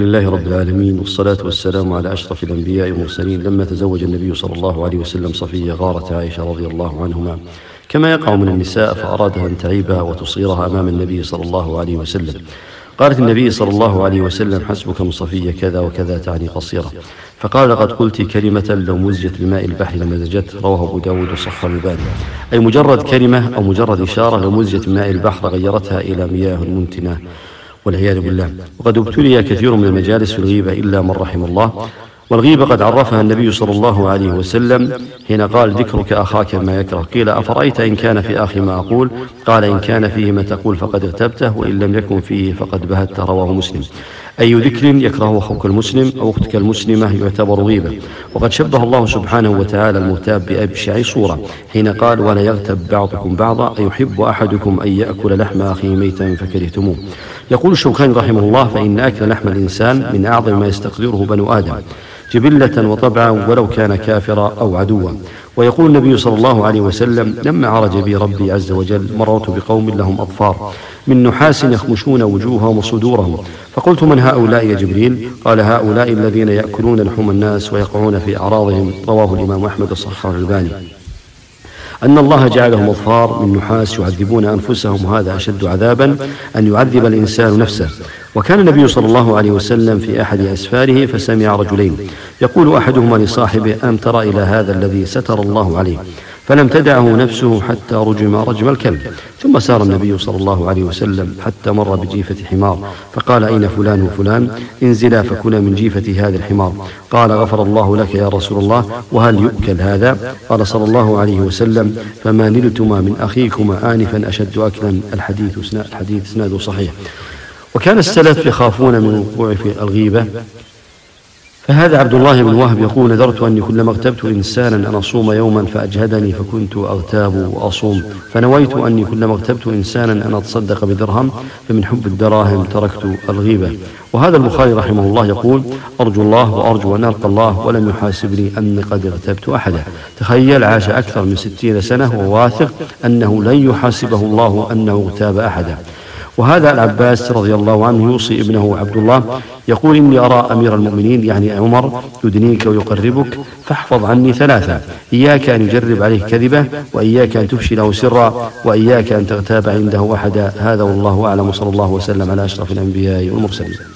لله رب العالمين والصلاة والسلام على أشرف الأنبياء والمرسلين لما تزوج النبي صلى الله عليه وسلم صفية غارت عائشة رضي الله عنهما. كما يقع من النساء فأرادها أن تعيبها وتصيرها أمام النبي صلى الله عليه وسلم. قالت النبي صلى الله عليه وسلم حسبك من صفية كذا وكذا تعني قصيرة. فقال لقد قلت كلمة لو مزجت بماء البحر لمزجت رواه أبو داود وصح الباني. أي مجرد كلمة أو مجرد إشارة لو مزجت بماء البحر غيرتها إلى مياه منتنة والعياذ بالله. وقد ابتلي كثير من المجالس في الغيبة إلا من رحم الله. والغيبة قد عرفها النبي صلى الله عليه وسلم حين قال ذكرك أخاك ما يكره. قيل أفرأيت إن كان في أخي ما أقول؟ قال إن كان فيه ما تقول فقد اغتبته وإن لم يكن فيه فقد بهت رواه مسلم. أي ذكر يكرهه أخوك المسلم أو أختك المسلمة يعتبر غيبة وقد شبه الله سبحانه وتعالى المغتاب بأبشع صورة حين قال ولا يغتب بعضكم بعضا أيحب أحدكم أن يأكل لحم أخيه ميتا فكرهتموه. يقول الشوكاني رحمه الله فإن أكل لحم الإنسان من أعظم ما يستقدره بنو آدم. جبلة وطبعا ولو كان كافرا أو عدوا. ويقول النبي صلى الله عليه وسلم لما عرج بي ربي عز وجل مررت بقوم لهم أظفار من نحاس يخمشون وجوههم وصدورهم. فقلت من هؤلاء يا جبريل؟ قال هؤلاء الذين يأكلون لحوم الناس ويقعون في أعراضهم. رواه الإمام أحمد الصحاح الباني أن الله جعلهم أظفار من نحاس يعذبون أنفسهم وهذا أشد عذابا أن يعذب الإنسان نفسه. وكان النبي صلى الله عليه وسلم في أحد أسفاره فسمع رجلين. يقول أحدهما لصاحبه ألم ترى إلى هذا الذي ستر الله عليه؟ فلم تدعه نفسه حتى رجم رجم الكلب. ثم سار النبي صلى الله عليه وسلم حتى مر بجيفة حمار فقال أين فلان وفلان؟ انزلا فكلا من جيفة هذا الحمار. قال غفر الله لك يا رسول الله وهل يؤكل هذا؟ قال صلى الله عليه وسلم فما نلتما من أخيكما آنفا أشد أكلا. الحديث الحديث اسناده صحيح. وكان السلف يخافون من الوقوع في الغيبة فهذا عبد الله بن وهب يقول نذرت أني كلما اغتبت إنسانا أن أصوم يوما فأجهدني فكنت أغتاب وأصوم. فنويت أني كلما اغتبت إنسانا أن أتصدق بدرهم فمن حب الدراهم تركت الغيبة. وهذا البخاري رحمه الله يقول أرجو الله وأرجو أن ألقى الله ولم يحاسبني أني قد اغتبت أحدا. تخيل عاش أكثر من ستين سنة وواثق أنه لن يحاسبه الله أنه اغتاب أحدا. وهذا العباس رضي الله عنه يوصي ابنه عبد الله يقول إني أرى أمير المؤمنين يعني عمر يدنيك ويقربك فاحفظ عني ثلاثة إياك أن يجرب عليه كذبة وإياك أن تفشي له سرا وإياك أن تغتاب عنده أحدا. هذا والله أعلم صلى الله وسلم على أشرف الأنبياء والمرسلين.